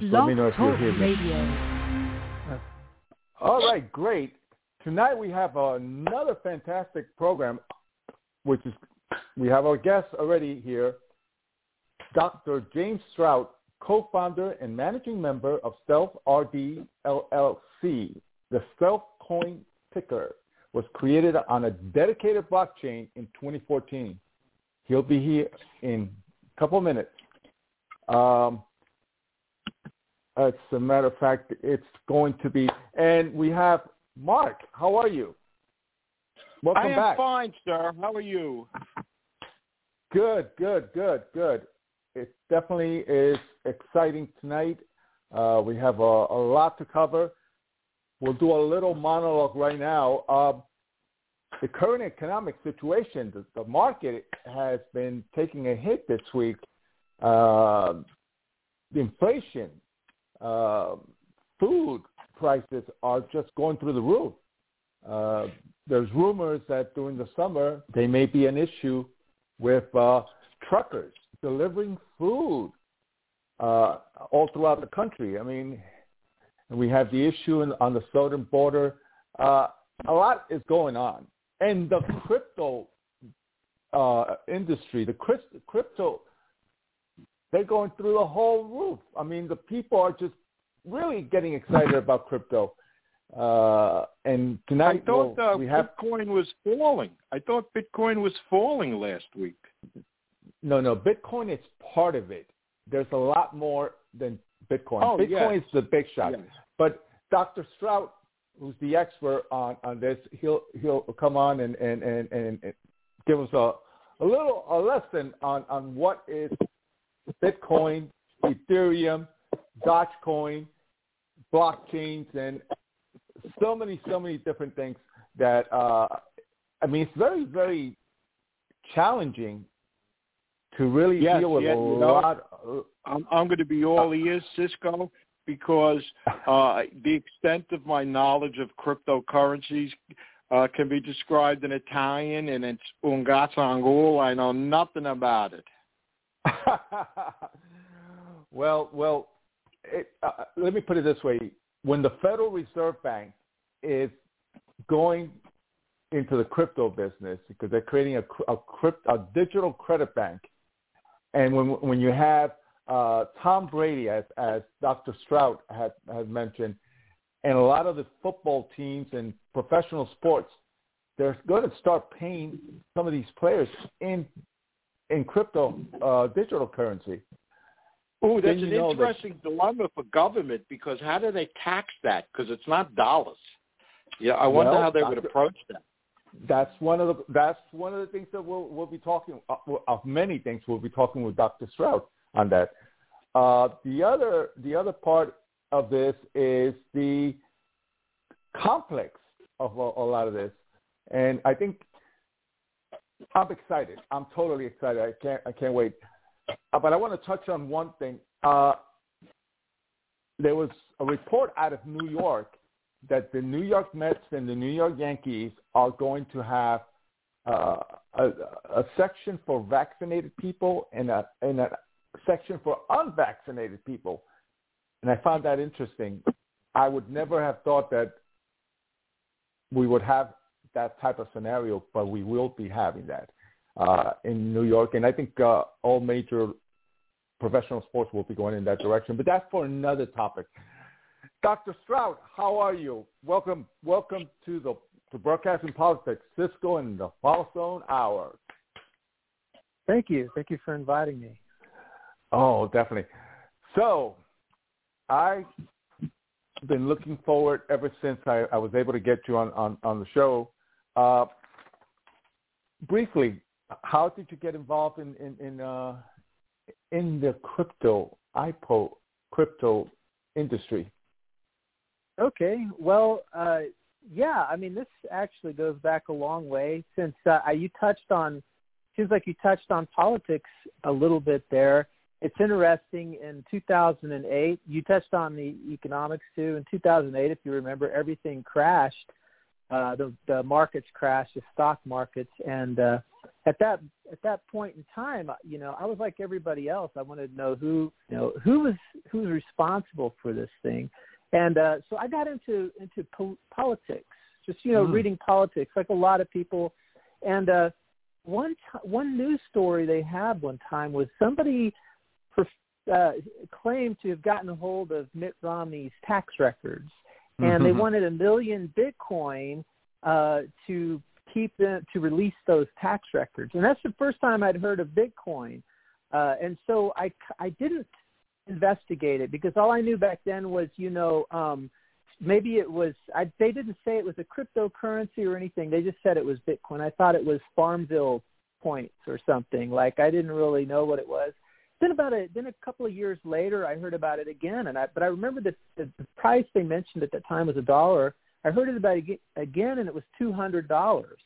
Just let me know if you're here. Radio. All right, great. Tonight we have another fantastic program, which is we have our guest already here, Dr. James Stroud, co-founder and managing member of Stealth RD LLC. The Stealth Coin ticker was created on a dedicated blockchain in 2014. He'll be here in a couple minutes. Um, as a matter of fact, it's going to be, and we have Mark. How are you? Welcome I am back. fine, sir. How are you? Good, good, good, good. It definitely is exciting tonight. Uh, we have a, a, lot to cover. We'll do a little monologue right now. Um, the current economic situation, the, the, market has been taking a hit this week. Uh, the inflation, uh, food prices are just going through the roof. Uh, there's rumors that during the summer they may be an issue with uh, truckers delivering food uh, all throughout the country. I mean, we have the issue in, on the southern border. Uh, a lot is going on, and the crypto uh, industry, the crypto, they're going through the whole roof. I mean, the people are just really getting excited about crypto. Uh, and tonight I thought we'll, uh, we have Bitcoin was falling. I thought Bitcoin was falling last week. No, no, Bitcoin is part of it. There's a lot more than Bitcoin. Oh, Bitcoin yes. is the big shot. Yes. But Dr. Stroud, who's the expert on, on this, he'll he'll come on and, and, and, and, and give us a, a little a lesson on, on what is Bitcoin, Ethereum, Dogecoin, blockchains, and so many, so many different things that, uh, I mean, it's very, very challenging to really Yes, deal with yes, a you know, lot. Of, I'm, I'm going to be all ears, Cisco, because uh, the extent of my knowledge of cryptocurrencies uh, can be described in Italian, and it's un gazzangolo. I know nothing about it. well, well, it, uh, let me put it this way: when the Federal Reserve Bank is going into the crypto business because they're creating a, a, crypt, a digital credit bank, and when when you have uh, Tom Brady, as as Dr. Stroud had had mentioned, and a lot of the football teams and professional sports, they're going to start paying some of these players in in crypto uh, digital currency. Oh, that's an know that- interesting dilemma for government because how do they tax that? Because it's not dollars. Yeah, I wonder Well, how they would approach that. That's one of the that's one of the things that we'll we'll be talking uh, of many things we'll be talking with Dr. Stroud on that. Uh, the other the other part of this is the complex of a, a lot of this, and I think I'm excited. I'm totally excited. I can't I can't wait. Uh, but I want to touch on one thing. Uh, there was a report out of New York that the New York Mets and the New York Yankees are going to have uh, a, a section for vaccinated people and a, and a section for unvaccinated people. And I found that interesting. I would never have thought that we would have that type of scenario, but we will be having that uh, in New York. And I think uh, all major professional sports will be going in that direction. But that's for another topic. Dr. Stroud, how are you? Welcome, welcome to the to Broadcasting Politics, Cisco and the Falzon Hour. Thank you. Thank you for inviting me. Oh, definitely. So, I've been looking forward ever since I, I was able to get you on, on, on the show. Uh, briefly, how did you get involved in in in, uh, in the crypto IPO crypto industry? Okay. Well, uh, yeah. I mean, this actually goes back a long way since uh, you touched on. Seems like you touched on politics a little bit there. It's interesting. In 2008, you touched on the economics too. In 2008, if you remember, everything crashed, uh, the the markets crashed, the stock markets, and uh, at that at that point in time, you know, I was like everybody else. I wanted to know who you know who was who was responsible for this thing, and uh, so I got into into po- politics, just you know, mm. reading politics like a lot of people, and uh, one t- one news story they had one time was somebody uh, claimed to have gotten a hold of Mitt Romney's tax records and they wanted a million Bitcoin uh, to keep them to release those tax records. And that's the first time I'd heard of Bitcoin. Uh, and so I I didn't investigate it because all I knew back then was you know um, maybe it was I, they didn't say it was a cryptocurrency or anything. They just said it was Bitcoin. I thought it was Farmville points or something. Like I didn't really know what it was then about a then a couple of years later, I heard about it again, and I but I remember that the, the price they mentioned at that time was a dollar. I heard it about again, and it was two hundred dollars.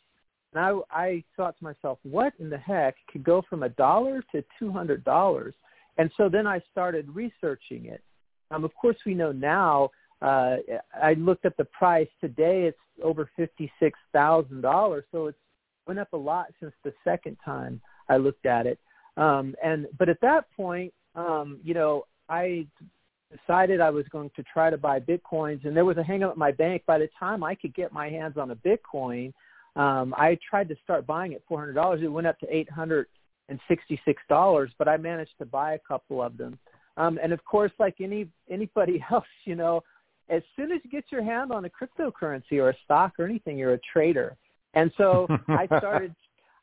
And I I thought to myself, what in the heck could go from a dollar to two hundred dollars? And so then I started researching it. Um, of course, we know now. Uh, I looked at the price today; it's over fifty-six thousand dollars. So it's went up a lot since the second time I looked at it. Um, and but at that point, um, you know, I decided I was going to try to buy bitcoins, and there was a hang up at my bank. By the time I could get my hands on a bitcoin, um, I tried to start buying at four hundred dollars. It went up to eight hundred and sixty-six dollars, but I managed to buy a couple of them. Um, and of course, like any anybody else, you know, as soon as you get your hand on a cryptocurrency or a stock or anything, you're a trader. And so I started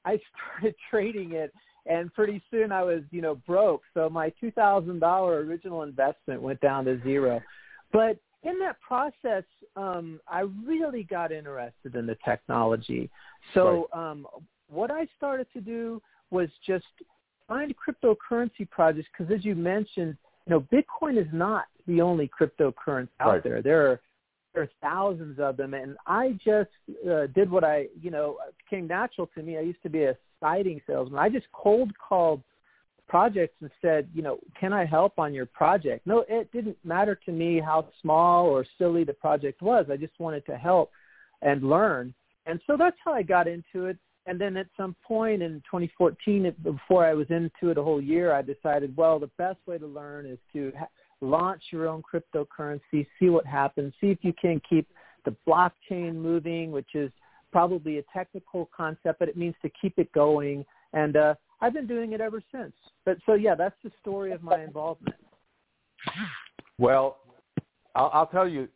I started trading it and pretty soon I was, you know, broke. So my two thousand dollar original investment went down to zero. But in that process, um, I really got interested in the technology. So right. um, what I started to do was just find cryptocurrency projects because, as you mentioned, you know, Bitcoin is not the only cryptocurrency out right. there. There are there are thousands of them, and I just uh, did what I, you know, came natural to me. I used to be a siding salesman. I just cold called projects and said, you know, can I help on your project? No, it didn't matter to me how small or silly the project was. I just wanted to help and learn. And so that's how I got into it. And then at some point in 2014, before I was into it a whole year, I decided, well, the best way to learn is to ha- launch your own cryptocurrency, see what happens, see if you can keep the blockchain moving, which is probably a technical concept, but it means to keep it going. And uh, I've been doing it ever since. But so yeah, that's the story of my involvement. Well, I'll, I'll tell you,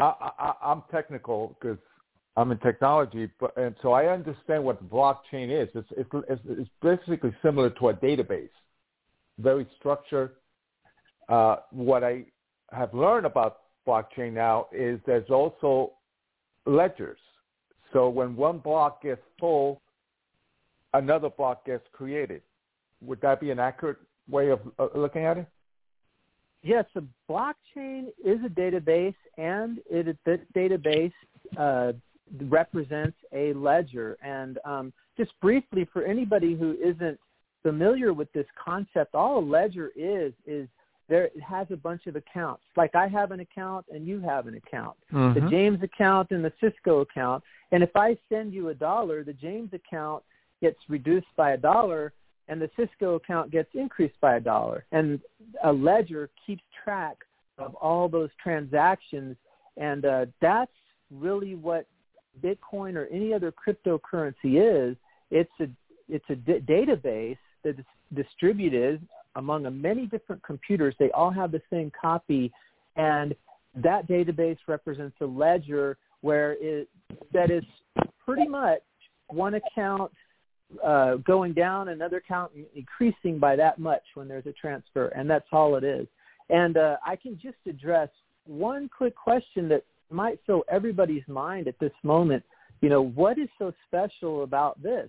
I, I, I'm technical because I'm in technology, but and so I understand what blockchain is. It's, it's, it's, it's basically similar to a database, very structured. Uh, what I have learned about blockchain now is there's also ledgers. So when one block gets full, another block gets created. Would that be an accurate way of uh, looking at it? Yes, a blockchain is a database, and it, this database uh, represents a ledger. And um, just briefly, for anybody who isn't familiar with this concept, all a ledger is is there it has a bunch of accounts. Like I have an account and you have an account. Mm-hmm. The James account and the Cisco account. And if I send you a dollar, the James account gets reduced by a dollar and the Cisco account gets increased by a dollar. And a ledger keeps track of all those transactions and uh, that's really what Bitcoin or any other cryptocurrency is. It's a it's a d- database that is distributed among a many different computers. They all have the same copy, and that database represents a ledger where it that is pretty much one account uh, going down, another account increasing by that much when there's a transfer, and that's all it is. And uh, I can just address one quick question that might fill everybody's mind at this moment. You know, what is so special about this?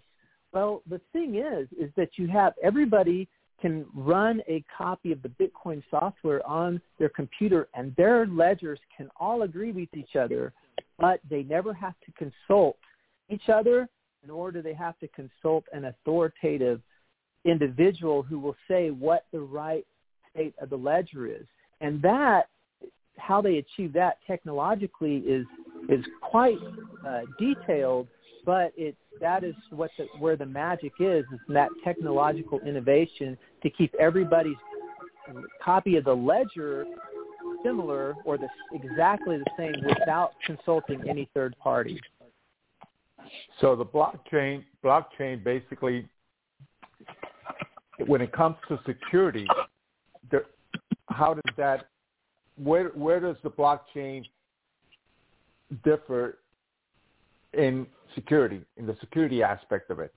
Well, the thing is, is that you have everybody can run a copy of the Bitcoin software on their computer and their ledgers can all agree with each other, but they never have to consult each other, nor do they have to consult an authoritative individual who will say what the right state of the ledger is. And that, how they achieve that technologically is is quite uh, detailed, but it that is what the, where the magic is is that technological innovation to keep everybody's copy of the ledger similar or the, exactly the same without consulting any third party. So the blockchain blockchain basically, when it comes to security, there, how does that where where does the blockchain differ in security in the security aspect of it?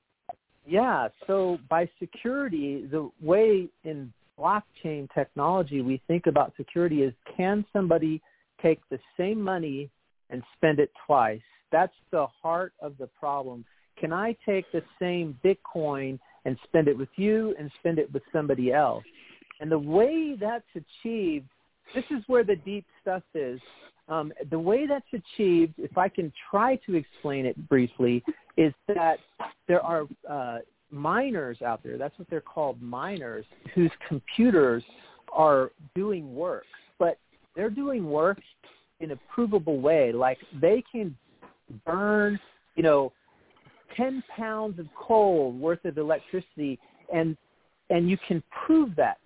Yeah, so by security, the way in blockchain technology we think about security is can somebody take the same money and spend it twice? That's the heart of the problem. Can I take the same Bitcoin and spend it with you and spend it with somebody else? And the way that's achieved, this is where the deep stuff is. Um, the way that's achieved, if I can try to explain it briefly, is that there are uh, miners out there. That's what they're called, miners, whose computers are doing work, but they're doing work in a provable way. Like they can burn, you know, 10 pounds of coal worth of electricity and and you can prove that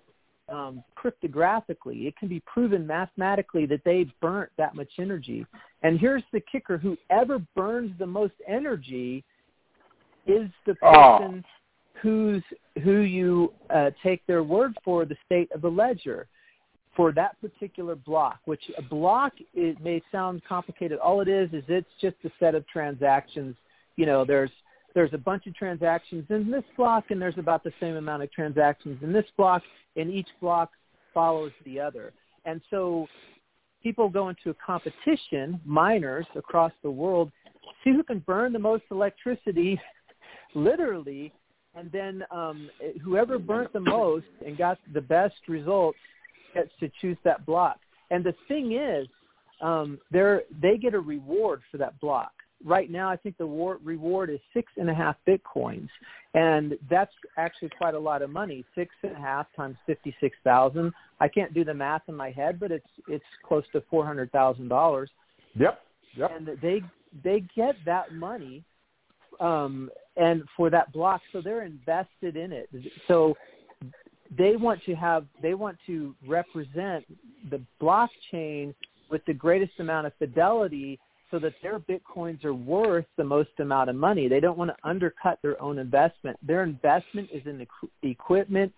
um, cryptographically. It can be proven mathematically that they burnt that much energy. And here's the kicker: whoever burns the most energy is the Oh. person who's who you uh, take their word for the state of the ledger for that particular block. Which a block it may sound complicated. All it is is it's just a set of transactions. You know, there's there's a bunch of transactions in this block, and there's about the same amount of transactions in this block, and each block follows the other. And so people go into a competition, miners across the world, see who can burn the most electricity, literally, and then um, whoever burnt the most and got the best results gets to choose that block. And the thing is, um, they're, they get a reward for that block. Right now, I think the war, reward is six and a half bitcoins, and that's actually quite a lot of money. Six and a half times fifty-six thousand. I can't do the math in my head, but it's it's close to four hundred thousand dollars. Yep. Yep. And they they get that money, um, and for that block, so they're invested in it. So they want to have they want to represent the blockchain with the greatest amount of fidelity so that their bitcoins are worth the most amount of money. They don't want to undercut their own investment. Their investment is in the equipment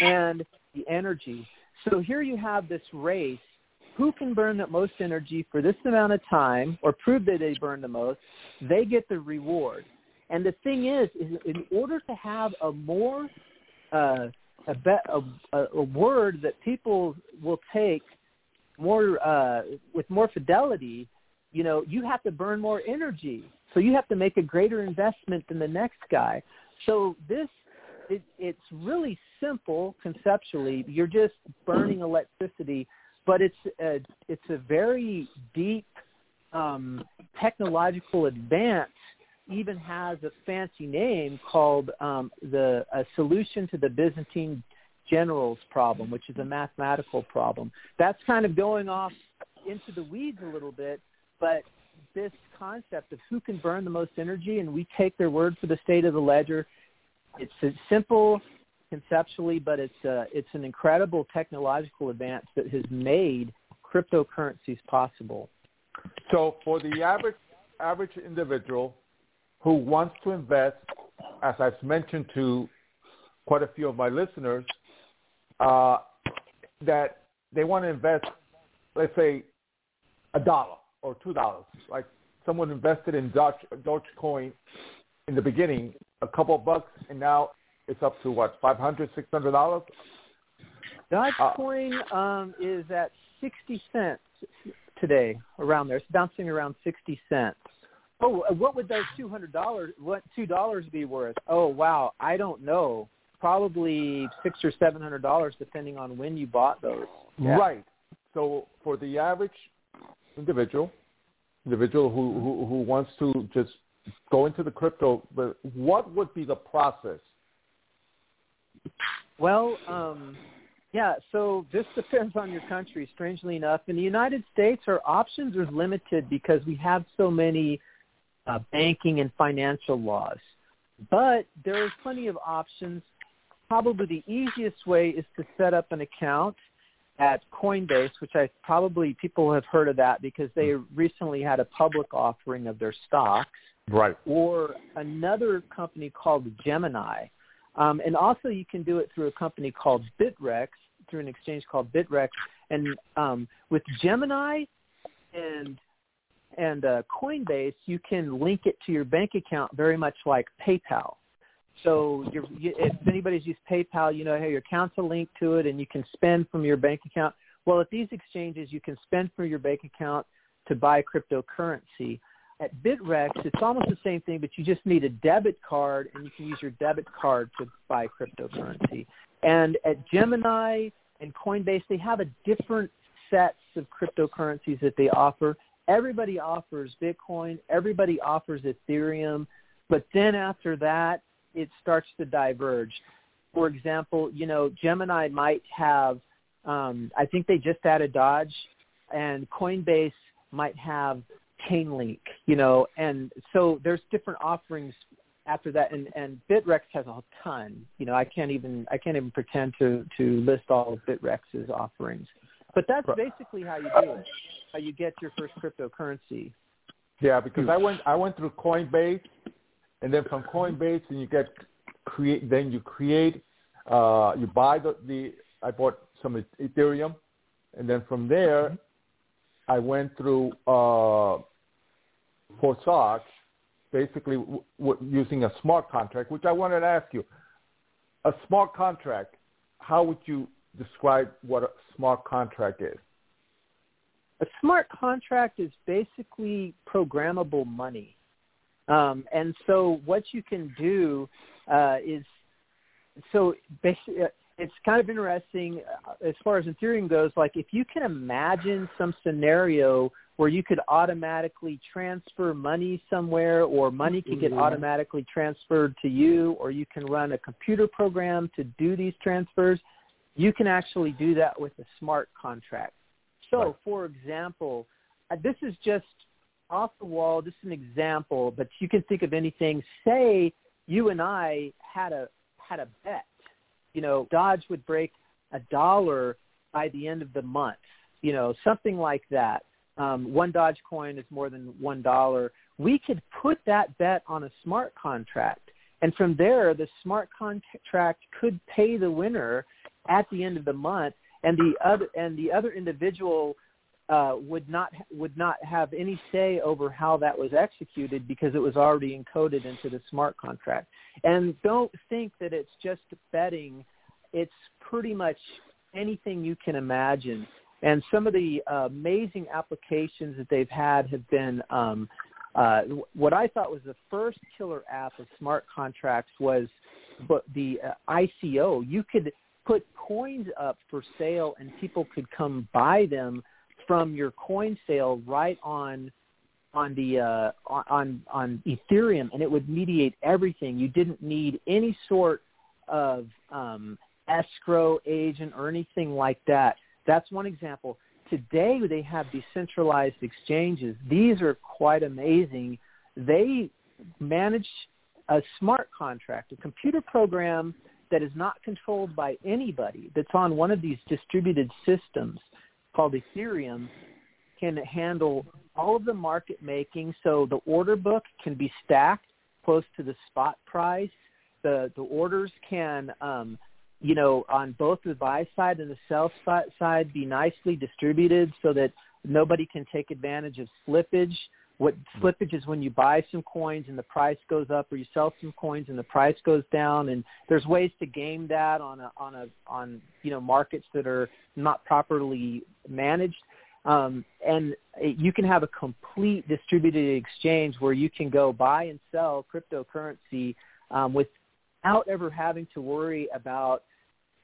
and the energy. So here you have this race. Who can burn the most energy for this amount of time or prove that they burn the most? They get the reward. And the thing is, is in order to have a more uh, a, be- a, a word that people will take more uh, with more fidelity, you know, you have to burn more energy. So you have to make a greater investment than the next guy. So this, it, it's really simple conceptually. You're just burning electricity, but it's a, it's a very deep um, technological advance. Even has a fancy name called um, the a solution to the Byzantine generals problem, which is a mathematical problem. That's kind of going off into the weeds a little bit, but this concept of who can burn the most energy and we take their word for the state of the ledger, it's simple conceptually, but it's a, it's an incredible technological advance that has made cryptocurrencies possible. So for the average average individual who wants to invest, as I've mentioned to quite a few of my listeners, uh, that they want to invest, let's say, a dollar or two dollars. Like someone invested in Doge, Dogecoin in the beginning, a couple of bucks, and now it's up to what, five hundred, six hundred dollars? Dogecoin um, is at 60 cents today, around there. It's bouncing around 60 cents. Oh, uh, what would those two hundred dollars? What two dollars be worth? Oh, wow, I don't know. Probably six or seven hundred dollars, depending on when you bought those. Yeah. Right. So for the average individual, individual who, who, who wants to just go into the crypto, but what would be the process? Well, um, Yeah, so this depends on your country, strangely enough. In the United States, our options are limited because we have so many uh, banking and financial laws. But there are plenty of options. Probably the easiest way is to set up an account at Coinbase, which I probably people have heard of that because they recently had a public offering of their stocks. Right. Or another company called Gemini. Um, and also you can do it through a company called Bittrex, through an exchange called Bittrex. And um, with Gemini and and uh, Coinbase, you can link it to your bank account very much like PayPal. So you, if anybody's used PayPal, you know, hey, your account's a link to it, and you can spend from your bank account. Well, at these exchanges, you can spend from your bank account to buy cryptocurrency. At Bittrex, it's almost the same thing, but you just need a debit card, and you can use your debit card to buy cryptocurrency. And at Gemini and Coinbase, they have a different sets of cryptocurrencies that they offer. Everybody offers Bitcoin. Everybody offers Ethereum. But then after that, it starts to diverge. For example, you know, Gemini might have, um, I think they just added Dodge, and Coinbase might have Chainlink, you know, and so there's different offerings after that, and and Bittrex has a ton. You know, I can't even I can't even pretend to to list all of Bittrex's offerings, but that's basically how you do it, how you get your first cryptocurrency. Yeah, because I went I went through Coinbase and then from Coinbase, and you get create. Then you create. Uh, you buy the, the. I bought some Ethereum, and then from there, mm-hmm. I went through uh, for stocks, basically w- w- using a smart contract. Which I wanted to ask you, a smart contract. How would you describe what a smart contract is? A smart contract is basically programmable money. Um, and so what you can do uh, is, so basically, uh, it's kind of interesting uh, as far as Ethereum goes. Like if you can imagine some scenario where you could automatically transfer money somewhere or money could get mm-hmm. automatically transferred to you or you can run a computer program to do these transfers, you can actually do that with a smart contract. So, for example, uh, this is just off the wall, just an example, but you can think of anything. Say you and I had a had a bet. You know, Dodge would break a dollar by the end of the month. You know, something like that. Um, one Doge coin is more than one dollar. We could put that bet on a smart contract, and from there, the smart contract could pay the winner at the end of the month, and the other and the other individual uh, would not would not have any say over how that was executed because it was already encoded into the smart contract. And don't think that it's just betting; it's pretty much anything you can imagine. And some of the uh, amazing applications that they've had have been um, uh, what I thought was the first killer app of smart contracts was the uh, ICO. You could put coins up for sale and people could come buy them from your coin sale right on on the uh, on on Ethereum, and it would mediate everything. You didn't need any sort of um, escrow agent or anything like that. That's one example. Today they have decentralized exchanges. These are quite amazing. They manage a smart contract, a computer program that is not controlled by anybody, that's on one of these distributed systems called Ethereum can handle all of the market making. So the order book can be stacked close to the spot price. The the orders can um, you know on both the buy side and the sell side be nicely distributed so that nobody can take advantage of slippage. What slippage is when you buy some coins and the price goes up, or you sell some coins and the price goes down. And there's ways to game that on a on a on you know markets that are not properly managed. Um, and you can have a complete distributed exchange where you can go buy and sell cryptocurrency um, without ever having to worry about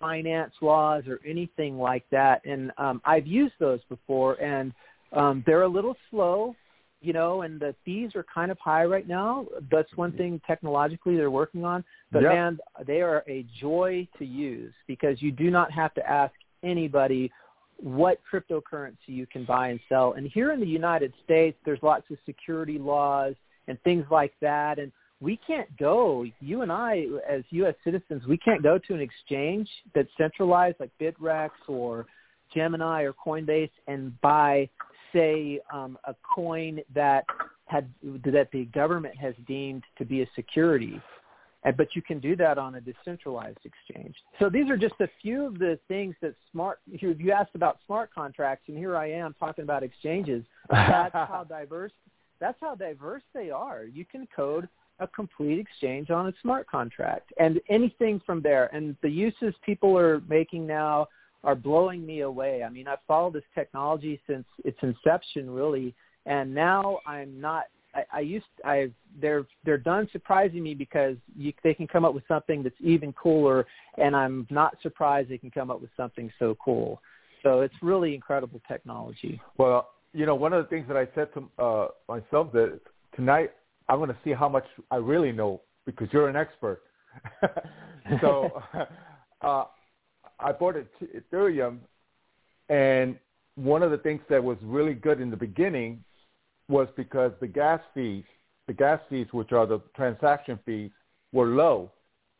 finance laws or anything like that. And um, I've used those before, and um, they're a little slow you know, and the fees are kind of high right now. That's one thing technologically they're working on. But Yep. man, they are a joy to use because you do not have to ask anybody what cryptocurrency you can buy and sell. And here in the United States, there's lots of security laws and things like that. And we can't go, you and I as U.S. citizens, we can't go to an exchange that's centralized like Bittrex or Gemini or Coinbase and buy, say, um, a coin that had that the government has deemed to be a security. And, but you can do that on a decentralized exchange. So these are just a few of the things that smart. You you asked about smart contracts, and here I am talking about exchanges. That's how diverse. That's how diverse they are. You can code a complete exchange on a smart contract, and anything from there. And the uses people are making now are blowing me away. I mean, I've followed this technology since its inception, really, and now I'm not I, I used I they're they're done surprising me because you, they can come up with something that's even cooler, and I'm not surprised they can come up with something so cool. So it's really incredible technology. Well, you know, one of the things that I said to uh, myself that tonight I'm going to see how much I really know because you're an expert. so uh, I bought Ethereum, and one of the things that was really good in the beginning was because the gas fees, the gas fees, which are the transaction fees, were low.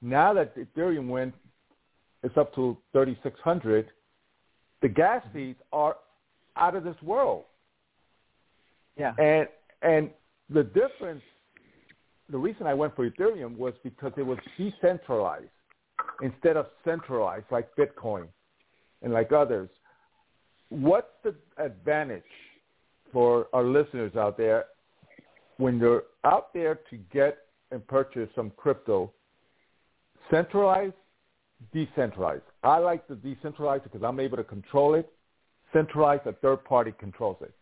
Now that Ethereum went, it's up to 3,600. The gas mm-hmm. fees are out of this world. Yeah. And and the difference, the reason I went for Ethereum was because it was decentralized instead of centralized like Bitcoin and like others. What's the advantage for our listeners out there when they're out there to get and purchase some crypto? Centralized, decentralized. I like the decentralized because I'm able to control it. Centralized, a third party controls it.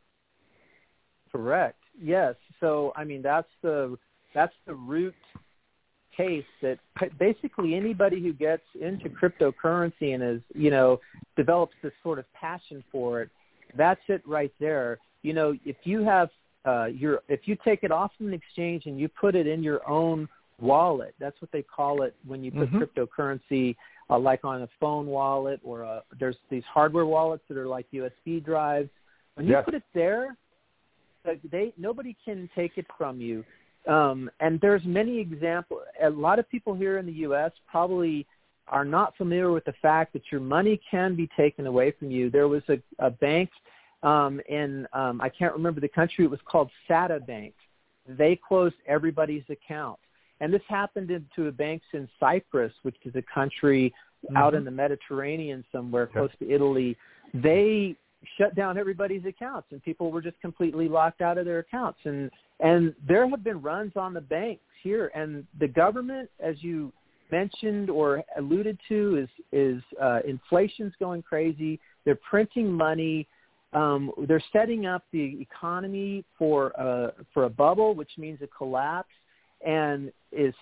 Correct. Yes. So I mean that's the that's the root case that basically anybody who gets into cryptocurrency and is you know develops this sort of passion for it, that's it right there. You know, if you have uh, your if you take it off an exchange and you put it in your own wallet, that's what they call it when you put Mhm. cryptocurrency uh, like on a phone wallet or a, there's these hardware wallets that are like USB drives. When you Yes. put it there, they nobody can take it from you. Um, and there's many examples. A lot of people here in the U.S. probably are not familiar with the fact that your money can be taken away from you. There was a, a bank um, in um, I can't remember the country. It was called SATA Bank. They closed everybody's account, and this happened a banks in Cyprus, which is a country out Mhm. in the Mediterranean somewhere Yeah. close to Italy. They shut down everybody's accounts, and people were just completely locked out of their accounts. And and there have been runs on the banks here, and the government, as you mentioned or alluded to, is is uh, inflation's going crazy. They're printing money. Um, they're setting up the economy for a, for a bubble, which means a collapse, and is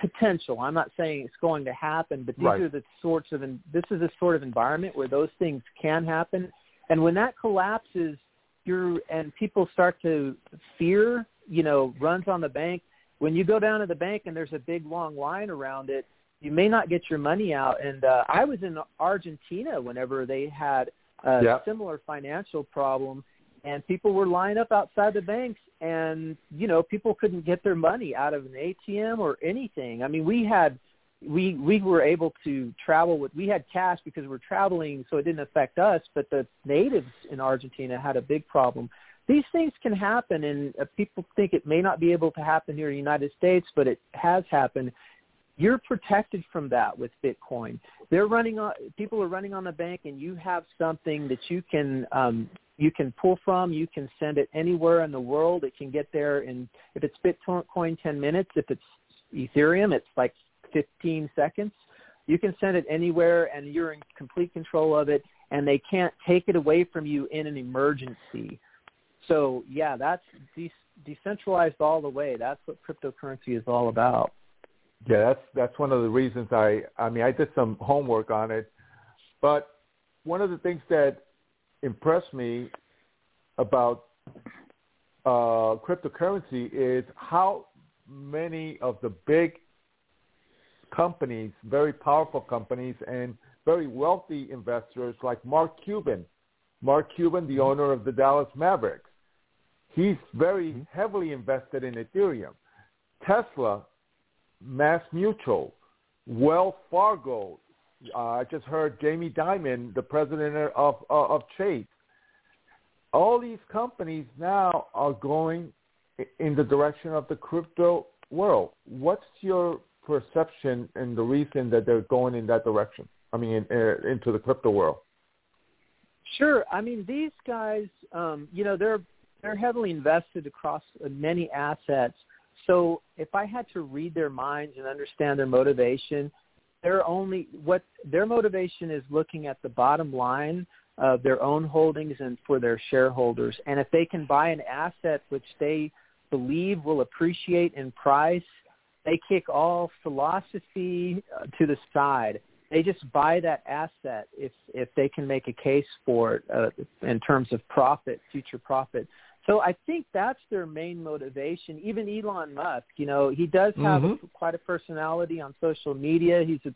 potential. I'm not saying it's going to happen, but these Right. are the sorts of this is a sort of environment where those things can happen. And when that collapses, you're and people start to fear, you know, runs on the bank. When you go down to the bank and there's a big long line around it, you may not get your money out. And uh, I was in Argentina whenever they had a Yeah. similar financial problem, and people were lined up outside the banks, and you know, people couldn't get their money out of an ATM or anything. I mean, we had we we were able to travel with we had cash because we're traveling so it didn't affect us but the natives in argentina had a big problem. These things can happen and uh, people think it may not be able to happen here in the united states but it has happened. You're protected from that with bitcoin. They're running on people are running on the bank and you have something that you can um you can pull from. You can send it anywhere in the world. It can get there in if it's bitcoin 10 minutes. If it's ethereum it's like 15 seconds. You can send it anywhere and you're in complete control of it and they can't take it away from you in an emergency. So yeah, that's de- decentralized all the way. That's what cryptocurrency is all about. Yeah, that's that's one of the reasons I I mean I did some homework on it, but one of the things that impressed me about uh, cryptocurrency is how many of the big companies, very powerful companies, and very wealthy investors like Mark Cuban, Mark Cuban, the owner of the Dallas Mavericks, he's very mm-hmm. heavily invested in Ethereum. Tesla, Mass Mutual, Wells Fargo. Uh, I just heard Jamie Dimon, the president of uh, of Chase. All these companies now are going in the direction of the crypto world. What's your perception and the reason that they're going in that direction? I mean, in, uh, into the crypto world. Sure. I mean, these guys, um, you know, they're they're heavily invested across many assets. So if I had to read their minds and understand their motivation, they're only what their motivation is looking at the bottom line of their own holdings and for their shareholders. And if they can buy an asset which they believe will appreciate in price, they kick all philosophy uh, to the side. They just buy that asset if if they can make a case for it uh, in terms of profit, future profit. So I think that's their main motivation. Even Elon Musk, you know, he does have mm-hmm. a, quite a personality on social media. He's a,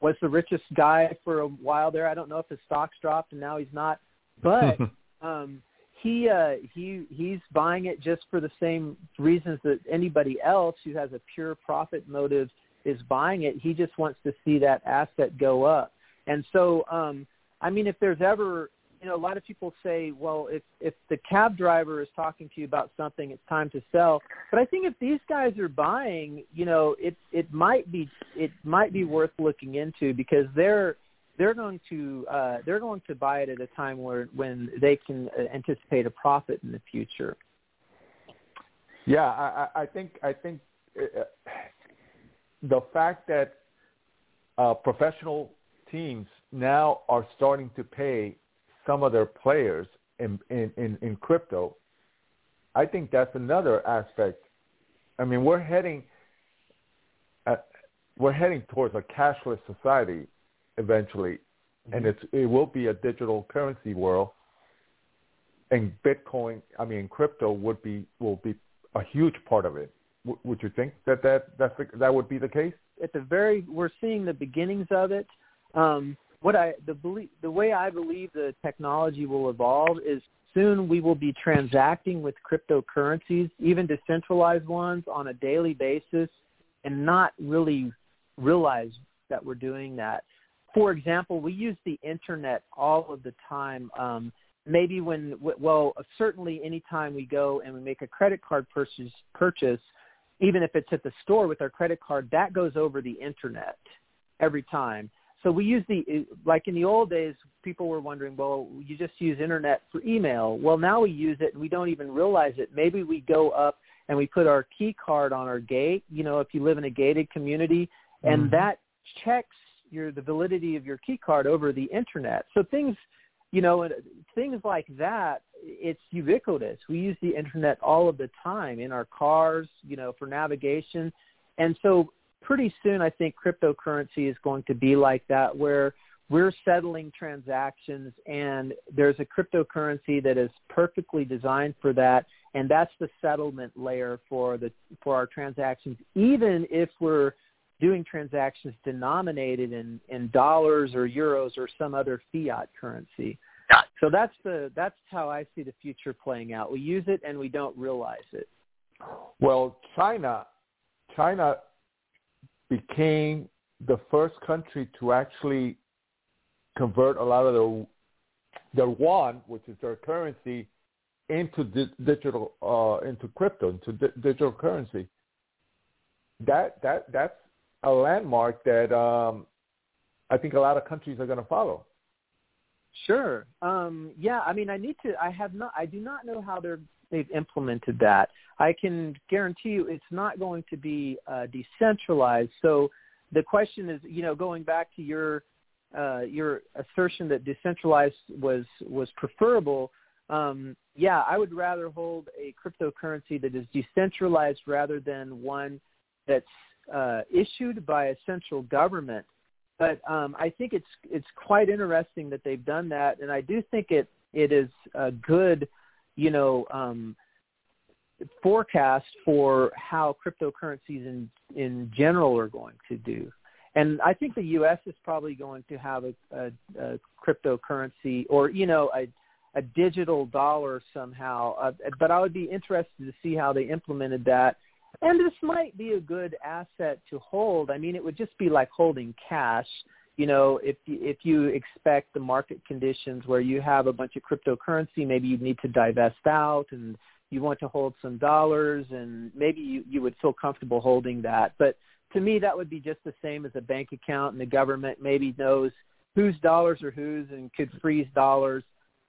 was the richest guy for a while there. I don't know if his stocks dropped and now he's not, but um, he uh, he he's buying it just for the same reasons that anybody else who has a pure profit motive is buying it. He just wants to see that asset go up. And so, um, I mean, if there's ever you know, a lot of people say, well, if if the cab driver is talking to you about something, it's time to sell. But I think if these guys are buying, you know, it it might be it might be worth looking into because they're they're going to uh, they're going to buy it at a time where when they can uh, anticipate a profit in the future. Yeah, I, I think I think uh, the fact that uh, professional teams now are starting to pay some of their players in, in, in, in crypto, I think that's another aspect. I mean, we're heading uh, we're heading towards a cashless society eventually, mm-hmm. and it's it will be a digital currency world. And Bitcoin, I mean, crypto would be will be a huge part of it. W- would you think that that that's the, that would be the case? At the very, we're seeing the beginnings of it. Um, what I the believe the way I believe the technology will evolve is soon we will be transacting with cryptocurrencies, even decentralized ones, on a daily basis, and not really realize that we're doing that. For example, we use the internet all of the time. Um, maybe when well, certainly anytime we go and we make a credit card purchase, purchase, even if it's at the store with our credit card, that goes over the internet every time so we use the like in the old days people were wondering well you just use internet for email well now we use it and we don't even realize it maybe we go up and we put our key card on our gate you know if you live in a gated community and mm-hmm. that checks your the validity of your key card over the internet. So things you know things like that it's ubiquitous. We use the internet all of the time in our cars you know for navigation. And so pretty soon I think cryptocurrency is going to be like that where we're settling transactions and there's a cryptocurrency that is perfectly designed for that. And that's the settlement layer for the for our transactions even if we're doing transactions denominated in in dollars or euros or some other fiat currency. So that's the that's how I see the future playing out. We use it and we don't realize it. Well China China became the first country to actually convert a lot of their their yuan, which is their currency, into di- digital uh, into crypto, into di- digital currency. That that that's a landmark that um, I think a lot of countries are going to follow. Sure. Um, yeah. I mean, I need to. I have not. I do not know how they're they've implemented that. I can guarantee you it's not going to be uh, decentralized. So the question is, you know, going back to your uh, your assertion that decentralized was was preferable. Um, yeah, I would rather hold a cryptocurrency that is decentralized rather than one that's uh, issued by a central government. But um, I think it's it's quite interesting that they've done that, and I do think it it is a good you know, um, forecast for how cryptocurrencies in in general are going to do. And I think the U.S. is probably going to have a, a, a cryptocurrency or you know a a digital dollar somehow. Uh, but I would be interested to see how they implemented that. And this might be a good asset to hold. I mean, it would just be like holding cash. You know, if if you expect the market conditions where you have a bunch of cryptocurrency, maybe you need to divest out and you want to hold some dollars and maybe you, you would feel comfortable holding that. But to me, that would be just the same as a bank account and the government maybe knows whose dollars are whose and could freeze dollars.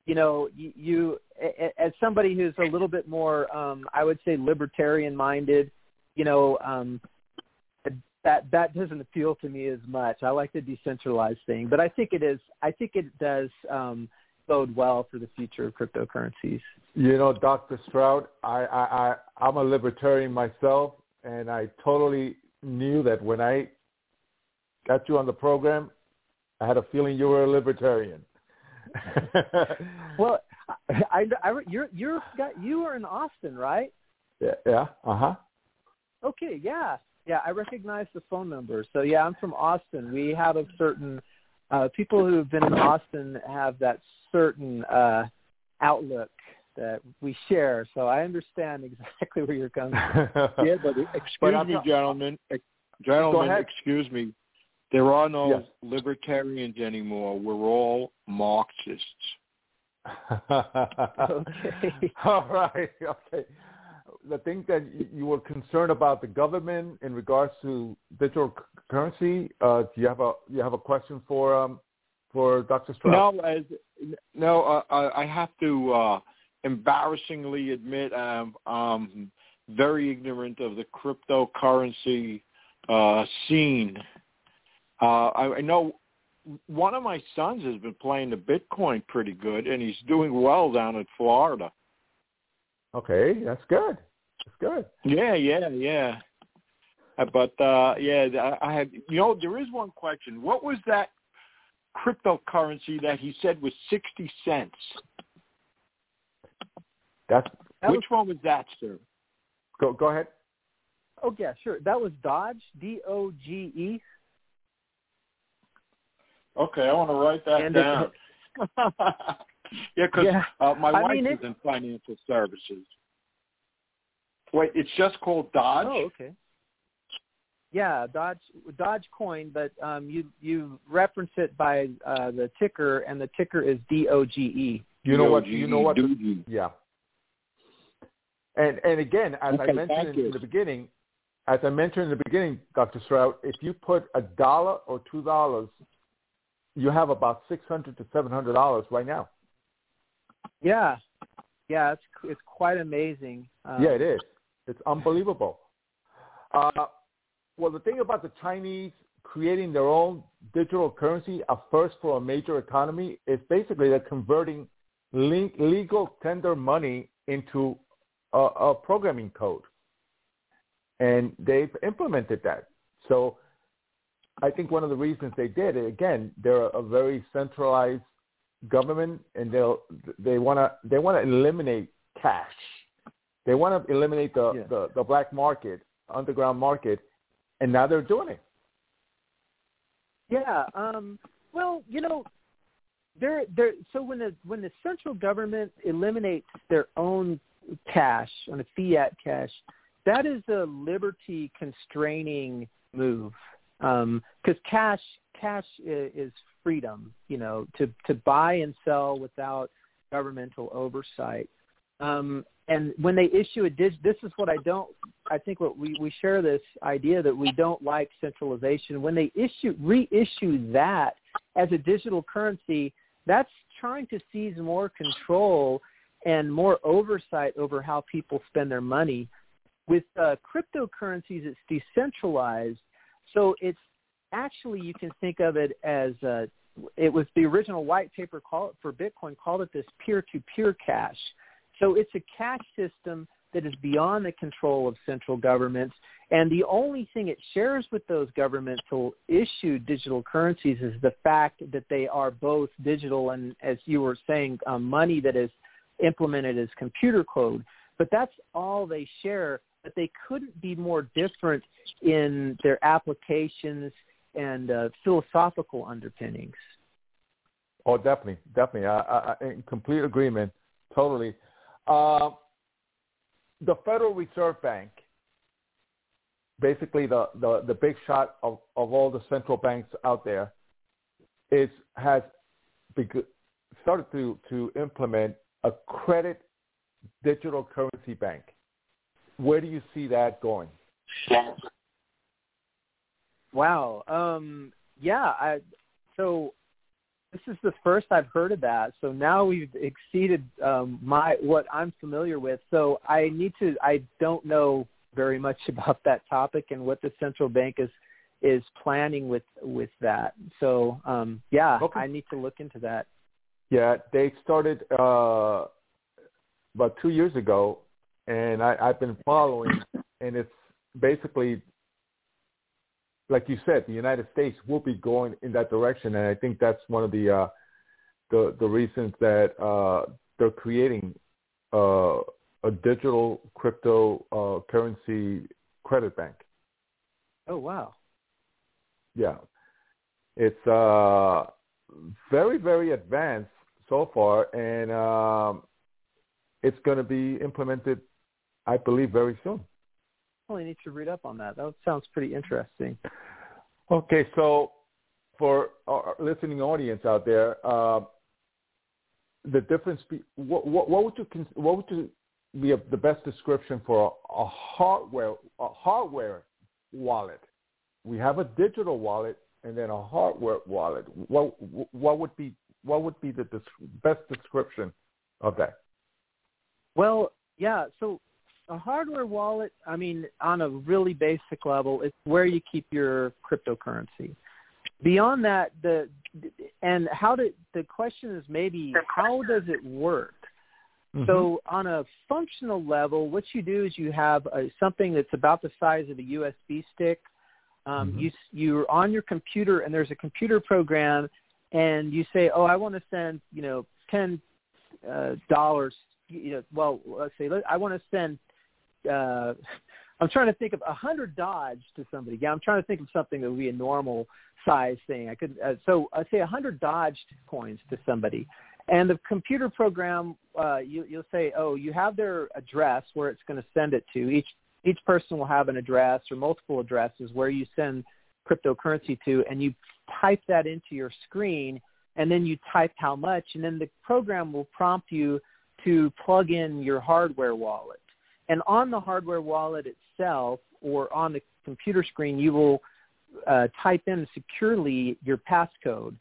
You know, you, you as somebody who's a little bit more, um, I would say, libertarian minded. You know, um, that that doesn't appeal to me as much. I like the decentralized thing, but I think it is. I think it does. Um, bode well for the future of cryptocurrencies. You know, Dr. Stroud, I, I, I, I'm a libertarian myself, and I totally knew that when I got you on the program, I had a feeling you were a libertarian. well, I, I, you're you're got you are in Austin, right? Yeah. Yeah. Uh huh. Okay. Yeah. Yeah. I recognize the phone number. So yeah, I'm from Austin. We have a certain uh, people who have been in Austin have that certain uh, outlook that we share. So I understand exactly where you're coming from. yeah, but excuse but me, gentlemen. Gentlemen, excuse me. There are no yes. libertarians anymore. We're all Marxists. okay. all right. Okay. The thing that you were concerned about the government in regards to digital currency. Uh, do you have a you have a question for um, for Dr. Stroud? No, as, no, uh, I have to uh, embarrassingly admit I'm um, very ignorant of the cryptocurrency uh, scene. Uh, I, I know one of my sons has been playing the Bitcoin pretty good, and he's doing well down in Florida. Okay, that's good. That's good. Yeah, yeah, yeah. Uh, but uh yeah, I had you know there is one question. What was that cryptocurrency that he said was 60 cents. That's that which was, one was that, sir? Go go ahead. Oh yeah, sure. That was Dodge D O G E. Okay, I want to write that and down. Yeah, because yeah. uh, my wife mean, is in financial services. Wait, it's just called Doge. Oh, okay. Yeah, Dodge Dogecoin, but um, you you reference it by uh, the ticker, and the ticker is D O G E. You know what? You know what? Yeah. And and again, as okay, I mentioned in, in the beginning, as I mentioned in the beginning, Dr. Stroud, if you put a dollar or two dollars, you have about six hundred to seven hundred dollars right now. Yeah, yeah, it's it's quite amazing. Um, yeah, it is. It's unbelievable. Uh, well, the thing about the Chinese creating their own digital currency, a first for a major economy, is basically they're converting legal tender money into a, a programming code. And they've implemented that. So I think one of the reasons they did, it, again, they're a very centralized government, and they'll they want to they want to eliminate cash. They want to eliminate the, yeah. the the black market, underground market, and now they're doing it. Yeah. Um, well, you know, they're they're so when the when the central government eliminates their own cash on a fiat cash, that is a liberty constraining move because um, cash cash is, freedom, you know, to to buy and sell without governmental oversight. Um, and when they issue a dig, this is what I don't. I think what we we share this idea that we don't like centralization. When they issue reissue that as a digital currency, that's trying to seize more control and more oversight over how people spend their money. With uh, cryptocurrencies, it's decentralized, so it's actually you can think of it as uh, it was the original white paper call for Bitcoin called it this peer-to-peer cash so it's a cash system that is beyond the control of central governments. And the only thing it shares with those governmental issued digital currencies is the fact that they are both digital and, as you were saying, um, money that is implemented as computer code. but that's all they share. But they couldn't be more different in their applications and uh, philosophical underpinnings. Oh, definitely, definitely. I, I, in complete agreement, totally. Uh, the Federal Reserve Bank, basically the, the, the big shot of, of all the central banks out there, is has started to, to implement a credit digital currency bank. Where do you see that going? Wow. Um, yeah. I, so this is the first I've heard of that. So now we've exceeded um, my what I'm familiar with. So I need to. I don't know very much about that topic and what the central bank is is planning with with that. So um, yeah, okay. I need to look into that. Yeah, they started uh, about two years ago, and I, I've been following, and it's basically like you said, the United States will be going in that direction, and I think that's one of the uh, the the reasons that uh, they're creating uh, a digital crypto uh, currency credit bank. Oh wow! Yeah, it's uh, very very advanced so far, and um, it's going to be implemented, I believe, very soon. Well, I need to read up on that. That sounds pretty interesting. Okay, so for our listening audience out there, uh, the difference. Be, what, what, what, would you what would you be a, the best description for a, a hardware a hardware wallet? We have a digital wallet and then a hardware wallet. What what would be what would be the best description of that? Well, yeah. So a hardware wallet, I mean, on a really basic level, it's where you keep your cryptocurrency. Beyond that, the and how did the question is maybe how does it work? Mm-hmm. So on a functional level, what you do is you have a, something that's about the size of a USB stick. Um, mm-hmm. You you're on your computer and there's a computer program, and you say, oh, I want to send you know ten uh, dollars. You know, well, let's say I want to send uh, I'm trying to think of a hundred Dodge to somebody. Yeah, I'm trying to think of something that would be a normal size thing. I could uh, so I'd say a hundred Dodge coins to somebody, and the computer program uh, you, you'll say, oh, you have their address where it's going to send it to. Each each person will have an address or multiple addresses where you send cryptocurrency to, and you type that into your screen, and then you type how much, and then the program will prompt you to plug in your hardware wallet. And on the hardware wallet itself or on the computer screen, you will uh, type in securely your passcode.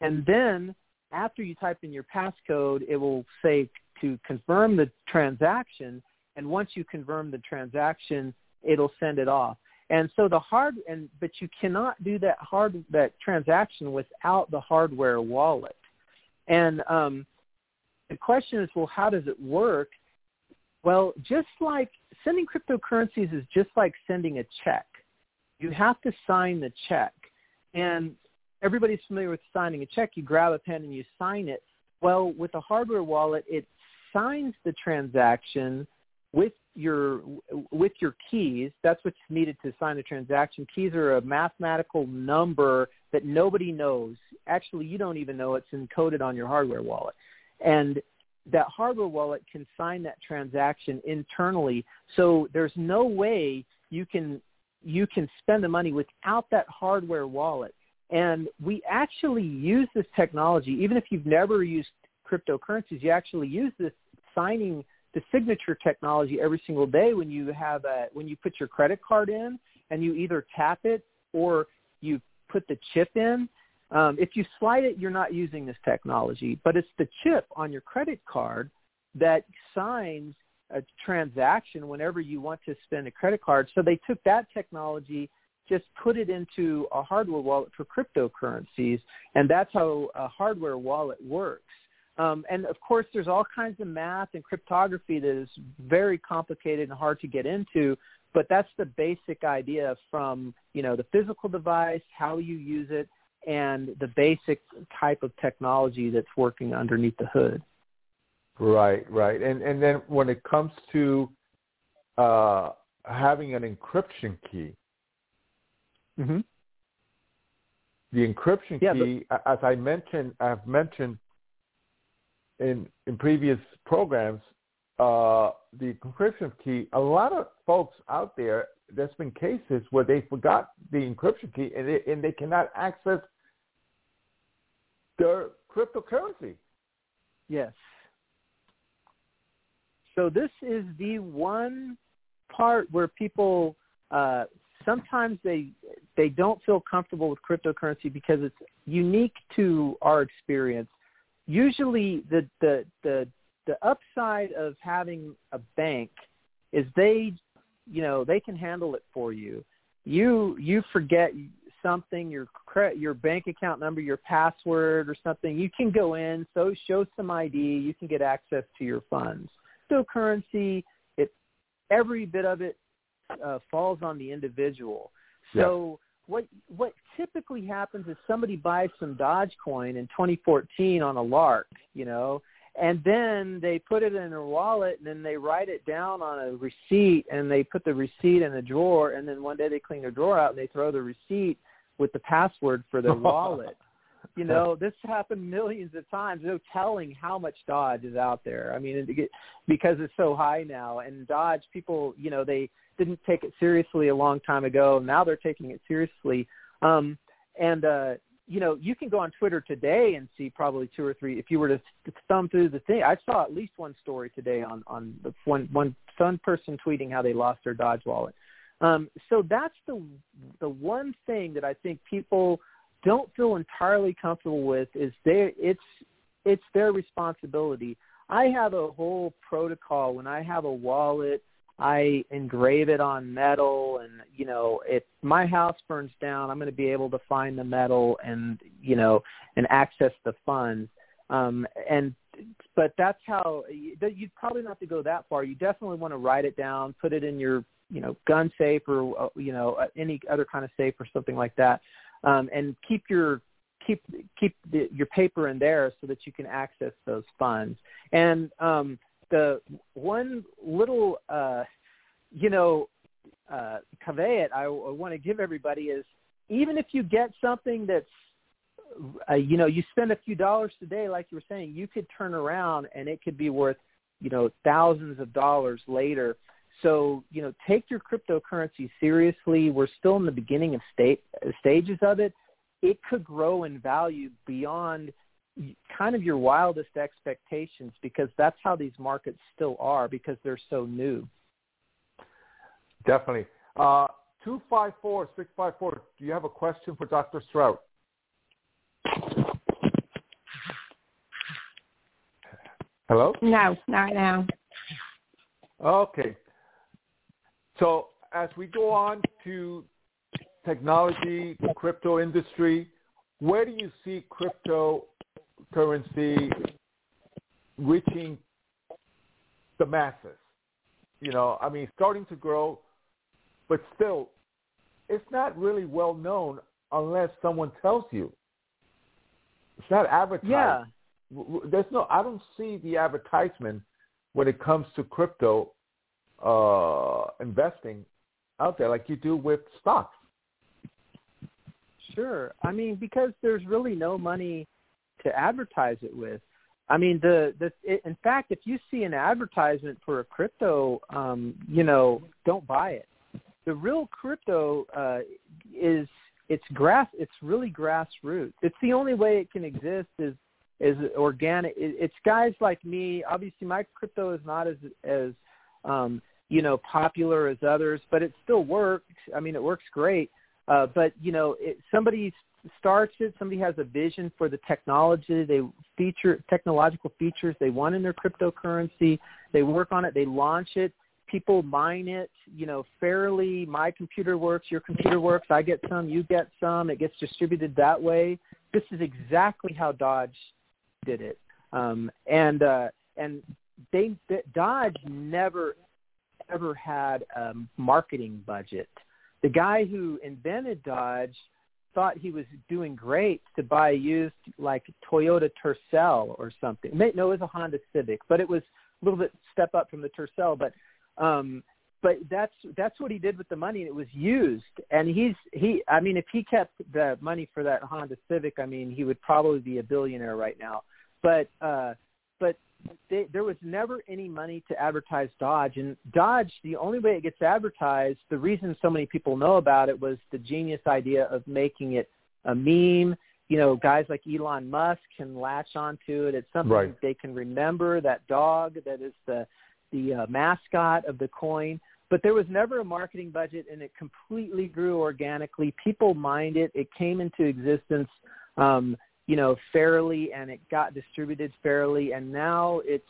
And then after you type in your passcode, it will say to confirm the transaction. And once you confirm the transaction, it'll send it off. And so the hard and but you cannot do that hard that transaction without the hardware wallet. And um, the question is, well, how does it work? Well, just like sending cryptocurrencies is just like sending a check. You have to sign the check. And everybody's familiar with signing a check. You grab a pen and you sign it. Well, with a hardware wallet, it signs the transaction with your with your keys. That's what's needed to sign a transaction. Keys are a mathematical number that nobody knows. Actually, you don't even know it's encoded on your hardware wallet. And that hardware wallet can sign that transaction internally. So there's no way you can you can spend the money without that hardware wallet. And we actually use this technology, even if you've never used cryptocurrencies, you actually use this signing the signature technology every single day when you have a, when you put your credit card in and you either tap it or you put the chip in um, if you slide it, you're not using this technology, but it's the chip on your credit card that signs a transaction whenever you want to spend a credit card. So they took that technology, just put it into a hardware wallet for cryptocurrencies, and that's how a hardware wallet works. Um, and of course, there's all kinds of math and cryptography that is very complicated and hard to get into. But that's the basic idea from you know the physical device, how you use it, and the basic type of technology that's working underneath the hood. Right, right. And and then when it comes to uh, having an encryption key, mm-hmm. the encryption yeah, key, but, as I mentioned, I've mentioned in in previous programs, uh, the encryption key. A lot of folks out there, there's been cases where they forgot the encryption key and they, and they cannot access their cryptocurrency. Yes. So this is the one part where people uh, sometimes they they don't feel comfortable with cryptocurrency because it's unique to our experience. Usually, the the the the upside of having a bank is they you know they can handle it for you. You you forget something, your credit, your bank account number, your password, or something, you can go in, so show some ID, you can get access to your funds. Cryptocurrency, it every bit of it uh, falls on the individual. So yeah. what what typically happens is somebody buys some Dogecoin in 2014 on a lark, you know, and then they put it in their wallet and then they write it down on a receipt and they put the receipt in a drawer and then one day they clean their drawer out and they throw the receipt with the password for their wallet. you know, this happened millions of times. No telling how much Dodge is out there. I mean, it, because it's so high now, and Dodge people, you know, they didn't take it seriously a long time ago. Now they're taking it seriously. Um, and uh, you know, you can go on Twitter today and see probably two or three. If you were to thumb through the thing, I saw at least one story today on on the one one some person tweeting how they lost their Dodge wallet. Um, so that's the the one thing that I think people don't feel entirely comfortable with is they it's it's their responsibility. I have a whole protocol when I have a wallet. I engrave it on metal, and you know, if my house burns down, I'm going to be able to find the metal and you know and access the funds. Um, and but that's how you'd probably not have to go that far. You definitely want to write it down, put it in your you know gun safe or uh, you know uh, any other kind of safe or something like that, um, and keep your keep keep the, your paper in there so that you can access those funds. And um, the one little uh, you know uh, caveat I, I want to give everybody is even if you get something that's uh, you know you spend a few dollars today, like you were saying, you could turn around and it could be worth you know thousands of dollars later so, you know, take your cryptocurrency seriously. We're still in the beginning of state, stages of it. It could grow in value beyond kind of your wildest expectations because that's how these markets still are because they're so new. Definitely. Uh, 254 654, do you have a question for Dr. Stroud? Hello? No, not now. Okay. So as we go on to technology, the crypto industry, where do you see cryptocurrency reaching the masses? You know, I mean, starting to grow, but still, it's not really well known unless someone tells you. It's not advertised. Yeah. There's no. I don't see the advertisement when it comes to crypto uh, investing out there like you do with stocks. Sure. I mean, because there's really no money to advertise it with. I mean, the the it, in fact, if you see an advertisement for a crypto, um, you know, don't buy it. The real crypto uh, is it's grass. It's really grassroots. It's the only way it can exist is is organic. It, it's guys like me. Obviously, my crypto is not as as um, you know, popular as others, but it still works. I mean, it works great. Uh, but you know, it, somebody starts it. Somebody has a vision for the technology. They feature technological features they want in their cryptocurrency. They work on it. They launch it. People mine it. You know, fairly. My computer works. Your computer works. I get some. You get some. It gets distributed that way. This is exactly how Dodge did it. Um, and uh, and they, they Dodge never ever had a marketing budget. The guy who invented Dodge thought he was doing great to buy used like Toyota Tercel or something. No, it was a Honda Civic, but it was a little bit step up from the Tercel. But um, but that's that's what he did with the money, and it was used. And he's he. I mean, if he kept the money for that Honda Civic, I mean, he would probably be a billionaire right now. But uh, but they, there was never any money to advertise Dodge. And Dodge, the only way it gets advertised, the reason so many people know about it was the genius idea of making it a meme. You know, guys like Elon Musk can latch onto it. It's something right. they can remember. That dog that is the the uh, mascot of the coin. But there was never a marketing budget, and it completely grew organically. People mined it. It came into existence. Um, you know, fairly and it got distributed fairly and now it's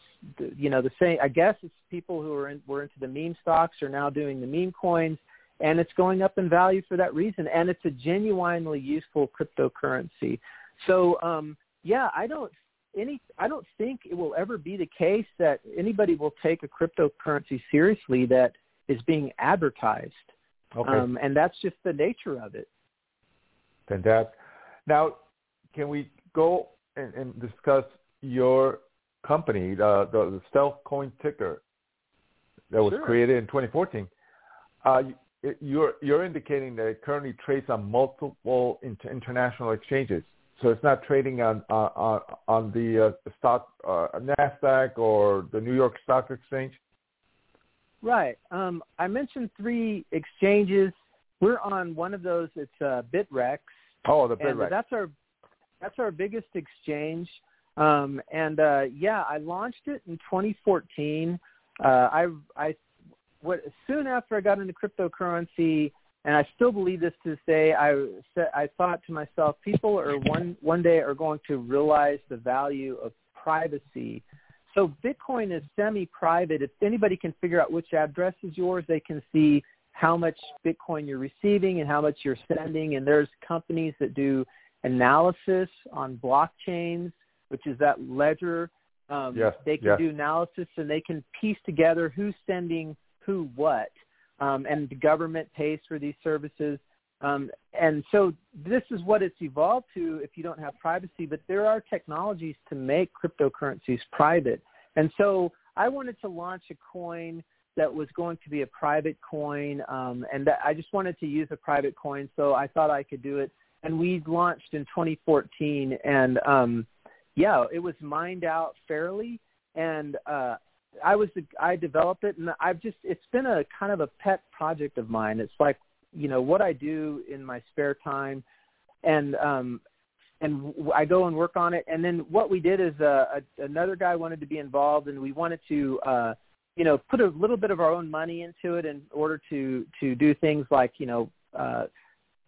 you know the same I guess it's people who are in were into the meme stocks are now doing the meme coins and it's going up in value for that reason and it's a genuinely useful cryptocurrency. So um yeah, I don't any I don't think it will ever be the case that anybody will take a cryptocurrency seriously that is being advertised. Okay. Um, and that's just the nature of it. Fantastic. Now, can we go and, and discuss your company, the, the, the Stealth Coin Ticker that was sure. created in 2014? Uh, you're, you're indicating that it currently trades on multiple inter- international exchanges. So it's not trading on on, on the uh, stock uh, Nasdaq or the New York Stock Exchange. Right. Um, I mentioned three exchanges. We're on one of those. It's uh, Bittrex. Oh, the Bittrex. And that's our that's our biggest exchange. Um, and uh, yeah, I launched it in 2014. Uh, I I what soon after I got into cryptocurrency, and I still believe this to this day. I I thought to myself, people are one one day are going to realize the value of privacy. So Bitcoin is semi-private. If anybody can figure out which address is yours, they can see how much Bitcoin you're receiving and how much you're sending. And there's companies that do analysis on blockchains, which is that ledger. Um, yes, they can yes. do analysis and they can piece together who's sending who what. Um, and the government pays for these services. Um, and so this is what it's evolved to if you don't have privacy, but there are technologies to make cryptocurrencies private. And so I wanted to launch a coin that was going to be a private coin, um, and that I just wanted to use a private coin, so I thought I could do it and we launched in 2014 and um yeah it was mined out fairly and uh i was i developed it and i've just it's been a kind of a pet project of mine. It's like you know what i do in my spare time and um and i go and work on it and then what we did is uh, a, another guy wanted to be involved and we wanted to uh you know put a little bit of our own money into it in order to to do things like you know uh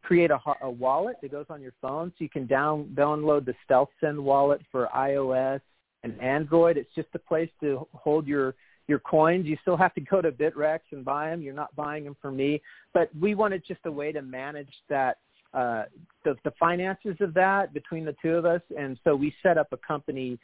create a, a wallet that goes on your phone, so you can down download the StealthSend wallet for iOS and Android. It's just a place to hold your your coins. You still have to go to Bittrex and buy them. You're not buying them from me, but we wanted just a way to manage that uh, the, the finances of that between the two of us, and so we set up a company,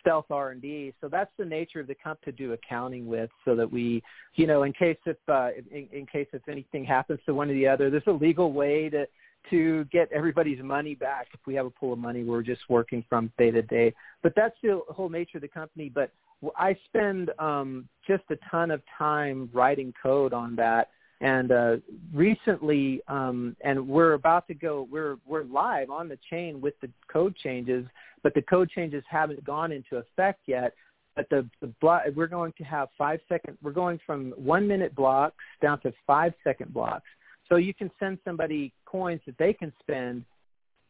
Stealth R and D. So that's the nature of the company to do accounting with, so that we, you know, in case if uh, in, in case if anything happens to one or the other, there's a legal way to to get everybody's money back if we have a pool of money we're just working from day to day. But that's the whole nature of the company. But I spend um, just a ton of time writing code on that and uh, recently, um, and we're about to go. We're we're live on the chain with the code changes, but the code changes haven't gone into effect yet. But the, the block, we're going to have five second. We're going from one minute blocks down to five second blocks. So you can send somebody coins that they can spend,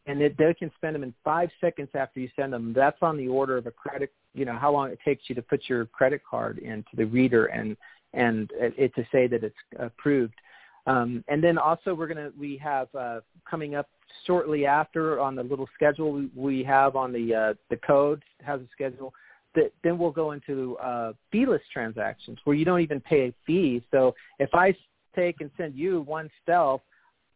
and it, they can spend them in five seconds after you send them. That's on the order of a credit. You know how long it takes you to put your credit card into the reader and and it, to say that it's approved. Um, and then also we're gonna we have uh, coming up shortly after on the little schedule we, we have on the uh, the code has a schedule. That then we'll go into uh, feeless transactions where you don't even pay a fee. So if I take and send you one stealth,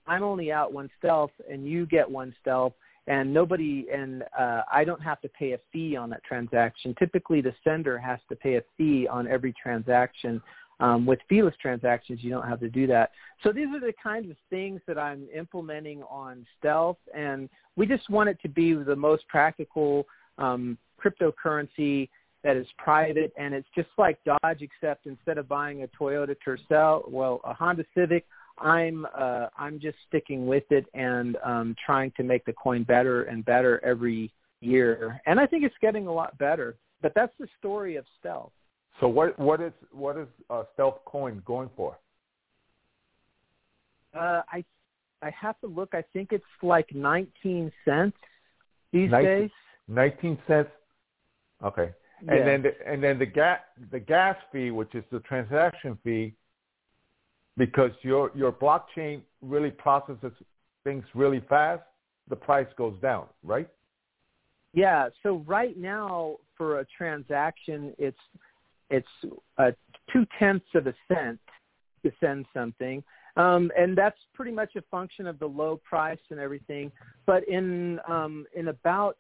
I'm only out one stealth, and you get one stealth, and nobody and uh, I don't have to pay a fee on that transaction. Typically, the sender has to pay a fee on every transaction Um, with feeless transactions, you don't have to do that. So these are the kinds of things that I'm implementing on Stealth, and we just want it to be the most practical um, cryptocurrency that is private, and it's just like Dodge, except instead of buying a Toyota Tercel, well, a Honda Civic, I'm uh, I'm just sticking with it and um, trying to make the coin better and better every year, and I think it's getting a lot better. But that's the story of Stealth. So what what is what is uh, Stealth Coin going for? Uh, I I have to look. I think it's like 19 cents these 19, days. 19 cents. Okay. And Yeah. then the, and then the gas the gas fee, which is the transaction fee, because your your blockchain really processes things really fast, the price goes down, right? Yeah. So right now, for a transaction, it's it's uh, two tenths of a cent to send something, um, and that's pretty much a function of the low price and everything. But in um, in about,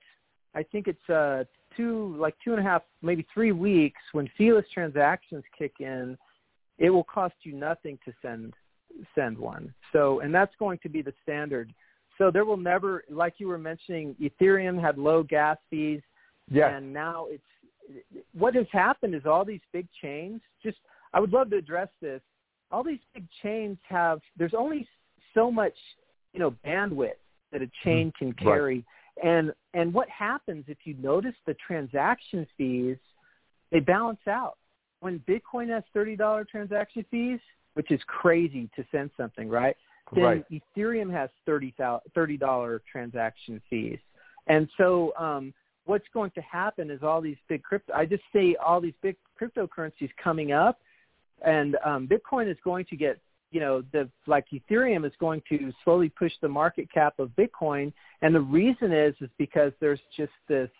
I think it's uh, two like two and a half, maybe three weeks when feeless transactions kick in, it will cost you nothing to send send one. So, and that's going to be the standard. So there will never, like you were mentioning, Ethereum had low gas fees, Yes. and now it's what has happened is all these big chains. Just, I would love to address this. All these big chains have. There's only so much, you know, bandwidth that a chain can Mm-hmm. Right. carry. And and what happens if you notice the transaction fees, they balance out. When Bitcoin has thirty dollar transaction fees, which is crazy to send something, right? Then right. Ethereum has thirty dollar transaction fees, and so um, what's going to happen is all these big crypto. I just say all these big cryptocurrencies coming up, and um, Bitcoin is going to get you know the like Ethereum is going to slowly push the market cap of Bitcoin, and the reason is is because there's just this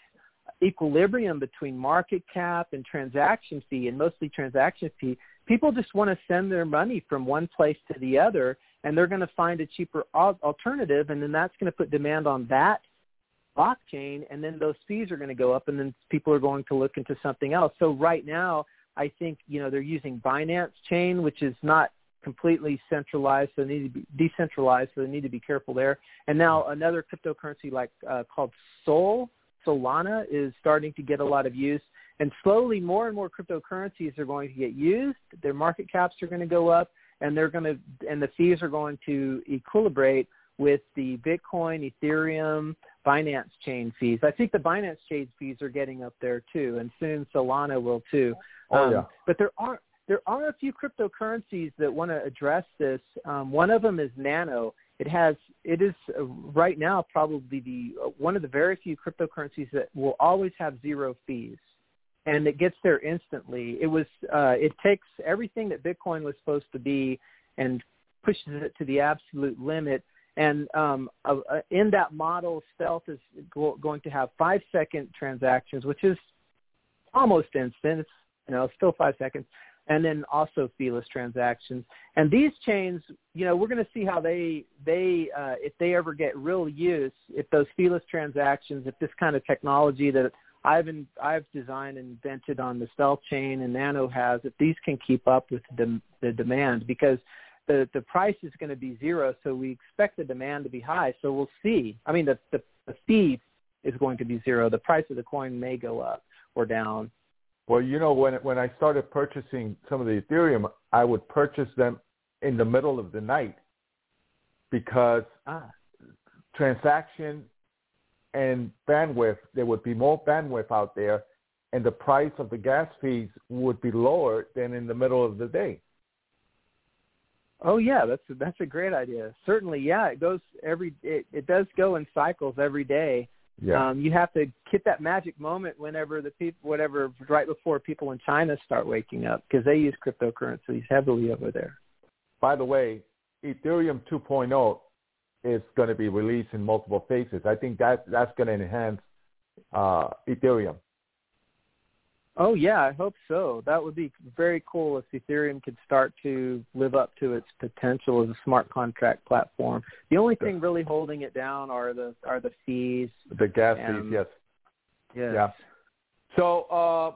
equilibrium between market cap and transaction fee, and mostly transaction fee. People just want to send their money from one place to the other, and they're going to find a cheaper alternative, and then that's going to put demand on that blockchain, and then those fees are going to go up, and then people are going to look into something else. So right now, I think you know they're using Binance Chain, which is not completely centralized, so they need to be decentralized, so they need to be careful there. And now another cryptocurrency like uh, called Sol, Solana, is starting to get a lot of use. And slowly, more and more cryptocurrencies are going to get used. Their market caps are going to go up, and they're going to, and the fees are going to equilibrate with the Bitcoin, Ethereum, Binance chain fees. I think the Binance chain fees are getting up there too, and soon Solana will too. Oh, Um. But there are there are a few cryptocurrencies that want to address this. Um, one of them is Nano. It has it is uh, right now probably the uh, one of the very few cryptocurrencies that will always have zero fees, and it gets there instantly. It was uh, it takes everything that Bitcoin was supposed to be and pushes it to the absolute limit. And um, uh, uh, in that model, Stealth is go- going to have five second transactions, which is almost instant. It's you know still five seconds, and then also feeless transactions. And these chains, you know, we're going to see how they they uh, if they ever get real use, if those feeless transactions, if this kind of technology that I've in, I've designed and invented on the Stealth chain and Nano has, if these can keep up with the, the demand, because the the price is going to be zero, so we expect the demand to be high. So we'll see. I mean, the the, the fee is going to be zero. The price of the coin may go up or down. Well, you know, when when I started purchasing some of the Ethereum, I would purchase them in the middle of the night because Ah, transaction and bandwidth, there would be more bandwidth out there, and the price of the gas fees would be lower than in the middle of the day. Oh yeah, that's that's a great idea. Certainly, yeah, it goes every it, it does go in cycles every day. Yeah. Um, you have to hit that magic moment whenever the people, whatever, right before people in China start waking up because they use cryptocurrencies heavily over there. By the way, Ethereum 2.0 is going to be released in multiple phases. I think that that's going to enhance uh, Ethereum. Oh yeah, I hope so. That would be very cool if Ethereum could start to live up to its potential as a smart contract platform. The only thing really holding it down are the are the fees. The gas Um, fees, yes. Yes. Yeah. So uh,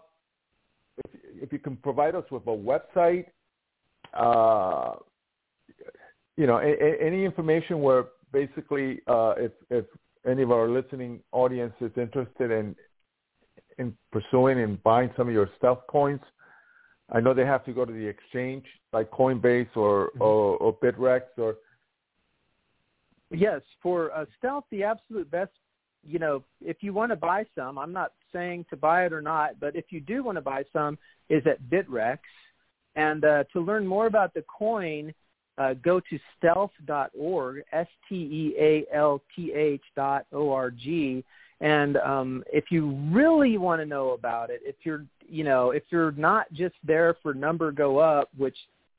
if, if you can provide us with a website uh, you know, a, a, any information where basically, uh, if if any of our listening audience is interested in in pursuing and buying some of your stealth coins, I know they have to go to the exchange like Coinbase or mm-hmm. or, or Bittrex or. Yes, for uh, stealth, the absolute best. You know, if you want to buy some, I'm not saying to buy it or not, but if you do want to buy some, is at Bittrex. And uh, to learn more about the coin, uh, go to stealth.org, S-T-E-A-L-T-H dot O-R-G. And um, if you really want to know about it, if you're, you know, if you're not just there for number go up, which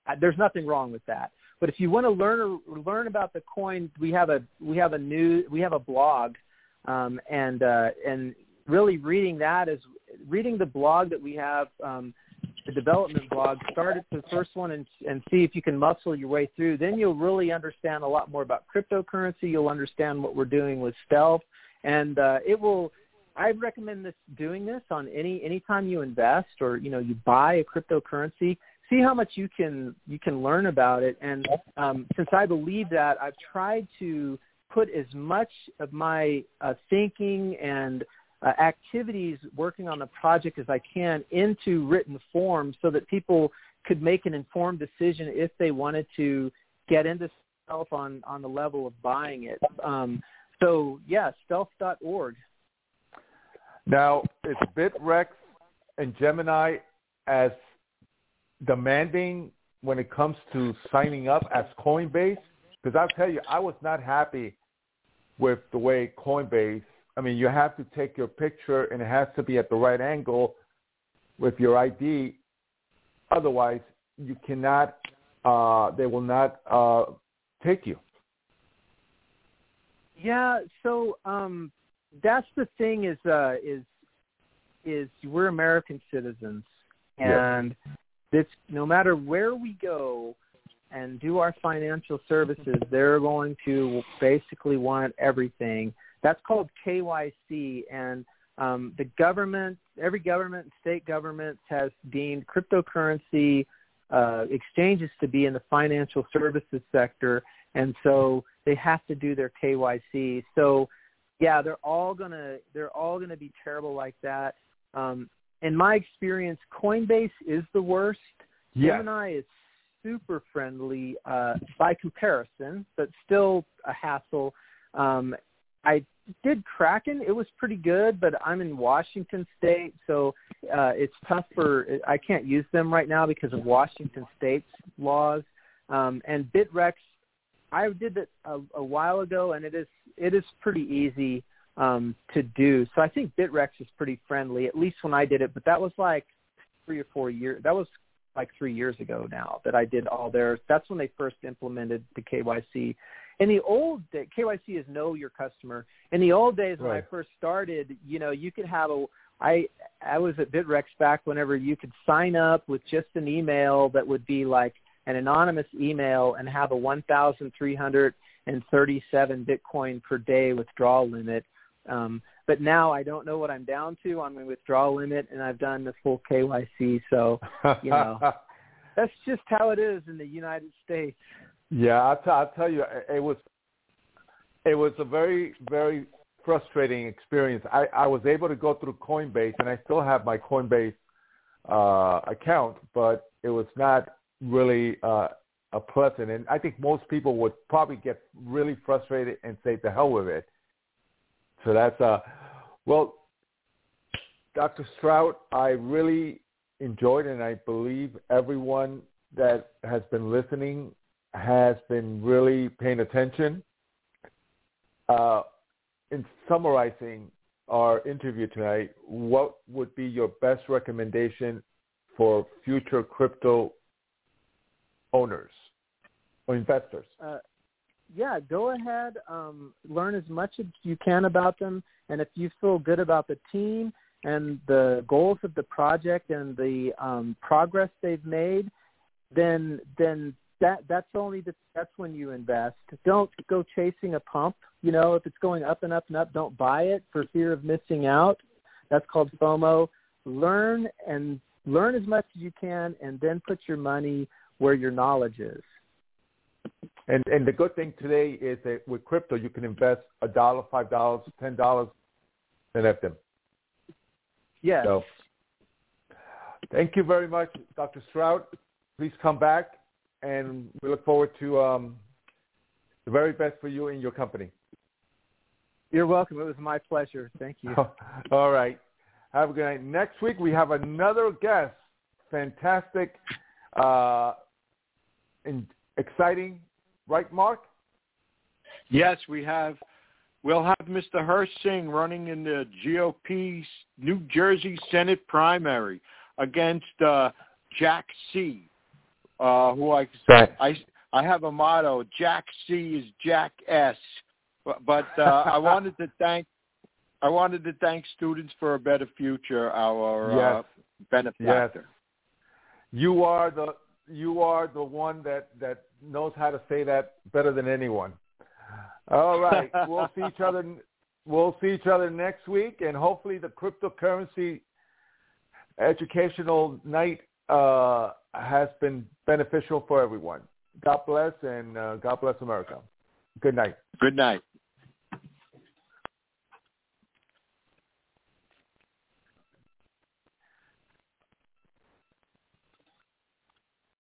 uh, there's nothing wrong with that. But if you want to learn learn about the coin, we have a we have a new we have a blog, um, and uh, and really reading that is reading the blog that we have. Um, the development blog, start at the first one and, and see if you can muscle your way through. Then you'll really understand a lot more about cryptocurrency. You'll understand what we're doing with Stealth, and uh, it will. I recommend this doing this on any anytime you invest or you know you buy a cryptocurrency. See how much you can you can learn about it. And um, since I believe that, I've tried to put as much of my uh, thinking and uh, activities working on the project as I can into written form so that people could make an informed decision if they wanted to get into stealth on, on the level of buying it. Um, so, yeah, stealth.org. Now, is Bittrex and Gemini as demanding when it comes to signing up as Coinbase? Because I'll tell you, I was not happy with the way Coinbase I mean, you have to take your picture and it has to be at the right angle with your ID. Otherwise, you cannot, uh, they will not uh, take you. Yeah, so um, that's the thing is uh, is is we're American citizens, and yes. this no matter where we go and do our financial services, they're going to basically want everything. That's called KYC, and um, the government, every government, state government has deemed cryptocurrency uh, exchanges to be in the financial services sector, and so they have to do their KYC. So, yeah, they're all gonna they're all gonna be terrible like that. Um, in my experience, Coinbase is the worst. Gemini is super friendly uh, by comparison, but still a hassle. Um, I did Kraken. It was pretty good, but I'm in Washington State, so uh, it's tough for. I can't use them right now because of Washington State's laws. Um, and Bittrex, I did it a, a while ago, and it is it is pretty easy um, to do. So I think Bittrex is pretty friendly, at least when I did it. But that was like three or four years. That was like three years ago now that I did all theirs. That's when they first implemented the KYC in the old day, KYC is know your customer. In the old days when. I first started, you know, you could have a I I was at Bittrex back whenever you could sign up with just an email that would be like an anonymous email and have a 1,337 Bitcoin per day withdrawal limit. Um, but now I don't know what I'm down to on my withdrawal limit, and I've done the full KYC. So you know, that's just how it is in the United States. Yeah, I'll, t- I'll tell you, it was it was a very very frustrating experience. I, I was able to go through Coinbase, and I still have my Coinbase uh, account, but it was not really uh, a pleasant. And I think most people would probably get really frustrated and say, "The hell with it." So that's uh, well, Dr. Stroud, I really enjoyed, and I believe everyone that has been listening has been really paying attention. Uh, in summarizing our interview tonight, what would be your best recommendation for future crypto owners or investors? Uh, yeah, go ahead, um, learn as much as you can about them, and if you feel good about the team and the goals of the project and the um, progress they've made, then then that that's only the, that's when you invest. Don't go chasing a pump. You know, if it's going up and up and up, don't buy it for fear of missing out. That's called FOMO. Learn and learn as much as you can, and then put your money where your knowledge is. And and the good thing today is that with crypto you can invest a dollar, five dollars, ten dollars, and have them. Yes. So, thank you very much, Dr. Stroud. Please come back, and we look forward to um, the very best for you and your company. You're welcome. It was my pleasure. Thank you. All right. Have a good night. Next week we have another guest. Fantastic, uh, and exciting, right, Mark? Yes, we have. We'll have Mr. Hirsh Singh running in the GOP New Jersey Senate primary against uh, Jack C. Uh, who I, I I have a motto: Jack C is Jack S. But, but uh, I wanted to thank I wanted to thank Students for a Better Future, our yes. uh, benefactor. Yes. You are the you are the one that that knows how to say that better than anyone. All right, we'll see each other. We'll see each other next week, and hopefully the cryptocurrency educational night uh, has been beneficial for everyone. God bless, and uh, God bless America. Good night. Good night.